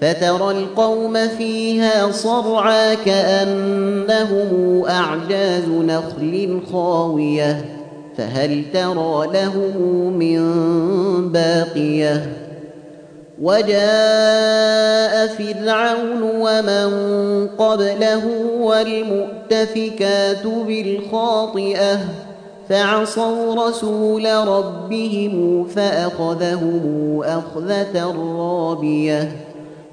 فترى القوم فيها صرعى كأنهم أعجاز نخل خاوية فهل ترى لهم من باقية؟ وجاء فرعون ومن قبله والمؤتفكات بالخاطئة فعصوا رسول ربهم فأخذهم أخذة رابية.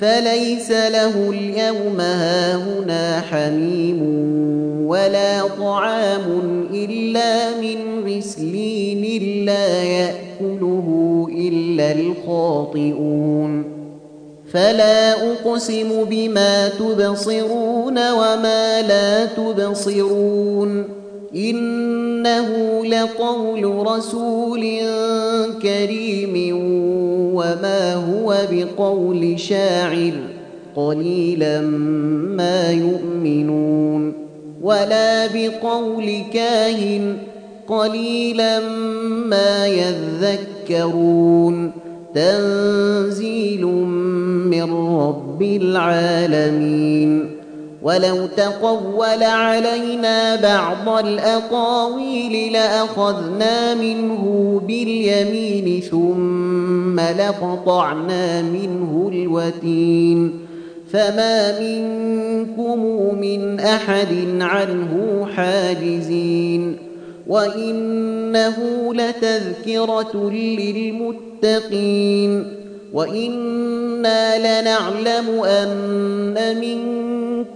فليس له اليوم هاهنا حميم ولا طعام إلا من غسلين لا يأكله إلا الخاطئون. فلا أقسم بما تبصرون وما لا تبصرون. إنه لقول رسول كريم وما هو بقول شاعر قليلا ما يؤمنون ولا بقول كاهن قليلا ما يذكرون تنزيل من رب العالمين ولو تقول علينا بعض الأقاويل لأخذنا منه باليمين ثم لقطعنا منه الوتين فما منكم من أحد عنه حاجزين وإنه لتذكرة للمتقين وإنا لنعلم أن منكم